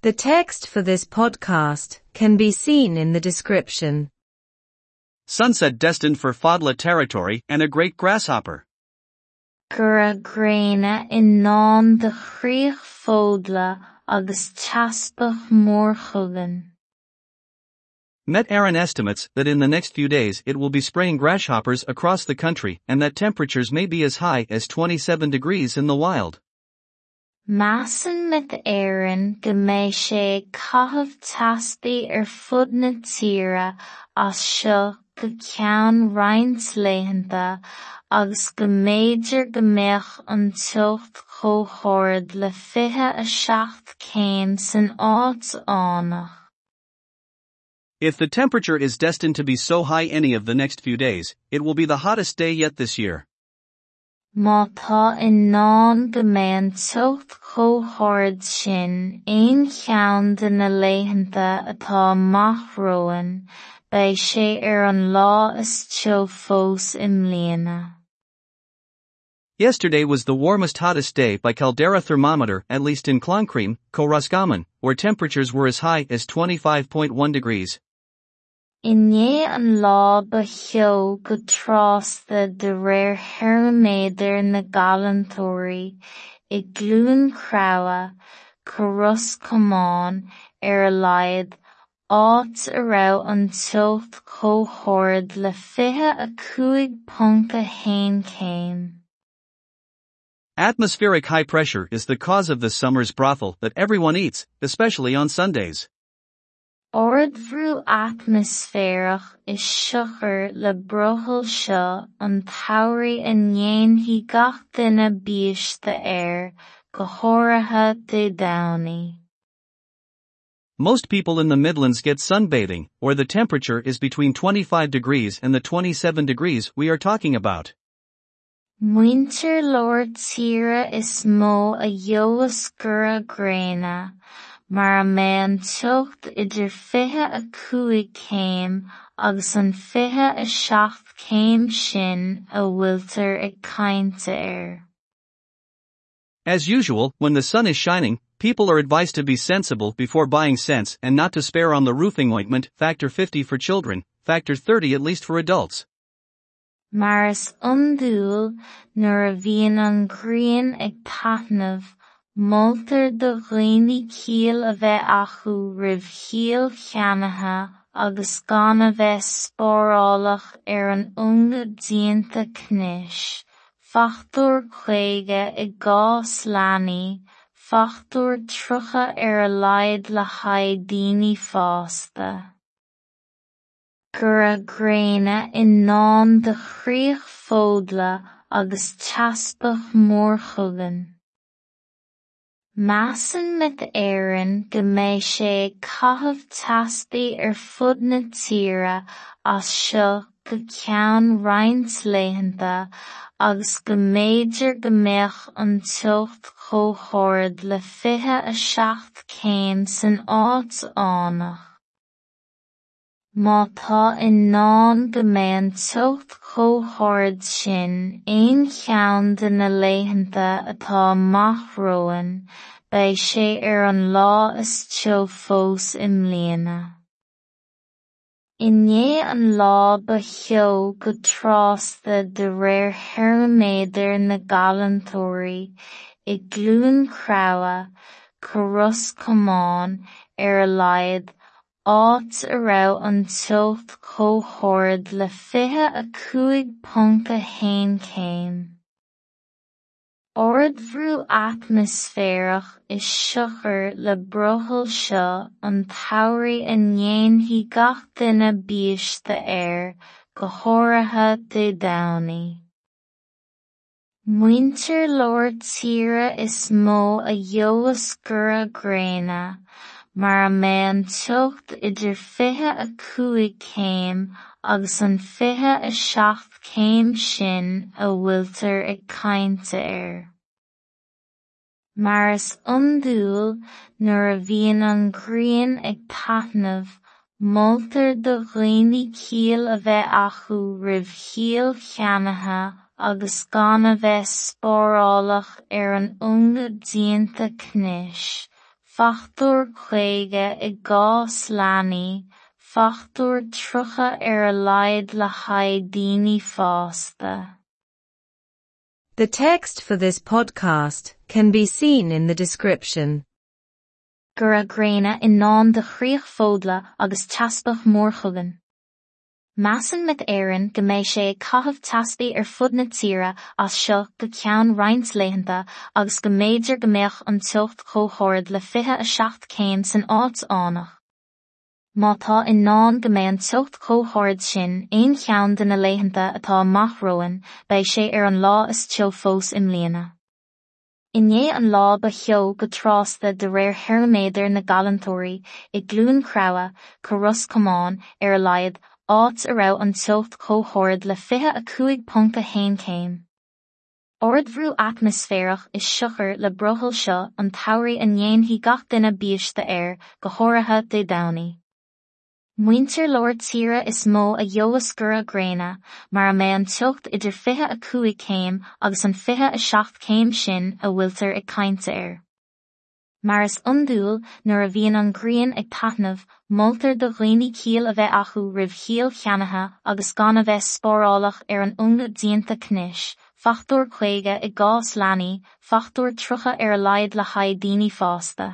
The text for this podcast can be seen in the description. Sunset destined for Fadla territory and a great grasshopper. Gur gréine in nán de chríoch fódla agus teaspach mórchugan. Met Éireann estimates that in the next few days it will be spraying grasshoppers across the country and that temperatures may be as high as 27 degrees in the wild. Measan Met Éireann go mbeidh sé caitheamh taspaí ar fud na tíre as seo go ceann roinnt léitheanta agus go méidir go le fiche a seacht céim san áit annach. If the temperature is destined to be so high any of the next few days, it will be the hottest day yet this year. Má tá in nán go mbeadh an teocht chomhdháirid sin aon cheann de na léitheanta atá amach romhainn, beidh sé ar er an lá is teo fós i mbliana. Yesterday was the warmest hottest day by Caldera thermometer at least in Cloncream, Coroscommon, where temperatures were as high as 25.1 degrees. I ndiaidh an lá ba cheo go trásna de réir thermoméadar na galantóirí i gClúin Chradha, Coroscomáin ar a laghad áit a raibh an teocht chomhdháirid le fiche a cúig punca haon céim. Atmospheric high pressure is the cause of the summer's brothel that everyone eats, especially on Sundays. Ordhrú atmosférach is siochar le brothal seo an thabhraí a ndéanfaí gach duine bíosta air go háirithe de domhain. Most people in the Midlands get sunbathing, where the temperature is between 25 degrees and the 27 degrees we are talking about. Muintir leor tíre is mó a gheobhas gura gréine, mar a mbeidh an idir fiche a cúig céim agus an fiche a seacht céim sin a bhfuiltear ag cainte air. As usual, when the sun is shining, people are advised to be sensible before buying scents and not to spare on the roofing ointment, factor 50 for children, factor 30 at least for adults. Mar is iondúil nuair a bhíonn an ag moltar do dhaoine ciall a bheith acu roimh ciall cheannaithe agus gan a bheith spóireálach ar an ionad déanta cnois, fachtúir chéige i gcás leanaí, fachtúir trocha ar a laghad le haghaidh daoine fásta. Gur gréine in nán de chríoch fódla agus teaspach mórchugan. Measan mit Aaron go mbeidh sé caitheamh taspaí ar fud na tíre as seo go ceann roinnt léitheanta agus go méidir go mbeadh an teocht chomhdháirid le fiche a seacht céim san áit annach. An teocht chomhdháirid sin aon cheann de na léitheanta atá romhainn, beidh sé ar er an lá is teo fós i mbliana. I ndiaidh an lá ba cheo go trásna de réir thermoméadar na galantóirí i gClúin Chradha, Coroscomáin ar er a laghad áit a raibh an teocht chomhdháirid le fiche a cúig punca haon céim. Ordhrú atmosférach is siochar le brothal seo an thabhraí a ndéanfaí gach duine bíosta air go háirithe de domhain. Muintir leor tíre is mó a gheobhas gura gréine, mar a mbeidh an teocht idir fiche a cúig céim agus an fiche a seacht céim sin a bhfuiltear ag cainte air. Mar is iondúil nuair a bhíonn an ghrian ag taitneamh, moltar do dhaoine ciall a bheith acu roimh ciall cheannaithe agus gan a bheith spóireálach ar an ionad déanta cnois, I gcás leanaí, fachtúir trucha ar a laghad le haghaidh daoine fásta. The text for this podcast can be seen in the description. Gur a gréine in de chríoch fódla agus teaspach mórchugan. Measan mit éireann go mbeidh sé ag caithfh teaspaí ar fud na tíre as seo go ceann roinnt léitheanta agus go méidir go mbeadh an tucht chomhdhard le fiche a seacht céim san áit annach. Má tá in nán go mbeadh an tucht chomhdhard sin aon cheann de na léitheanta atá amach roin, beidh sé ar an lá is teo fós im líana. Inné an lá ba cheo go trásta de réir theraméidir na galantóirí i glún crabha go Ros Cumáin ar a laghad áit a raibh an tucht chomhdhard le fiche a cúig punca haon céim. Ordbhrú atmosféarach is siocr le brothal seo an thabhraí a ndéanfaí gach duine bíosta air go háirithe dé domhain. Muintir leir tíre is mó a gheobhas gur a gréine, mar a mbeidh an tucht idir fiche a cúig céim agus an fiche a seacht céim sin a bhfuiltear ag cainte air. Mar is iondúil nuair a bhíonn an ghrian ag taitneamh moltar do dhaoine ciall a bheith acu roimh chiall cheannaithe agus gan a bheith spórálach ar an ionad dianta cnis, fachtúir chuige i gcás leanaí, fachtúir trucha ar laghad le haghaidh daoine fásta.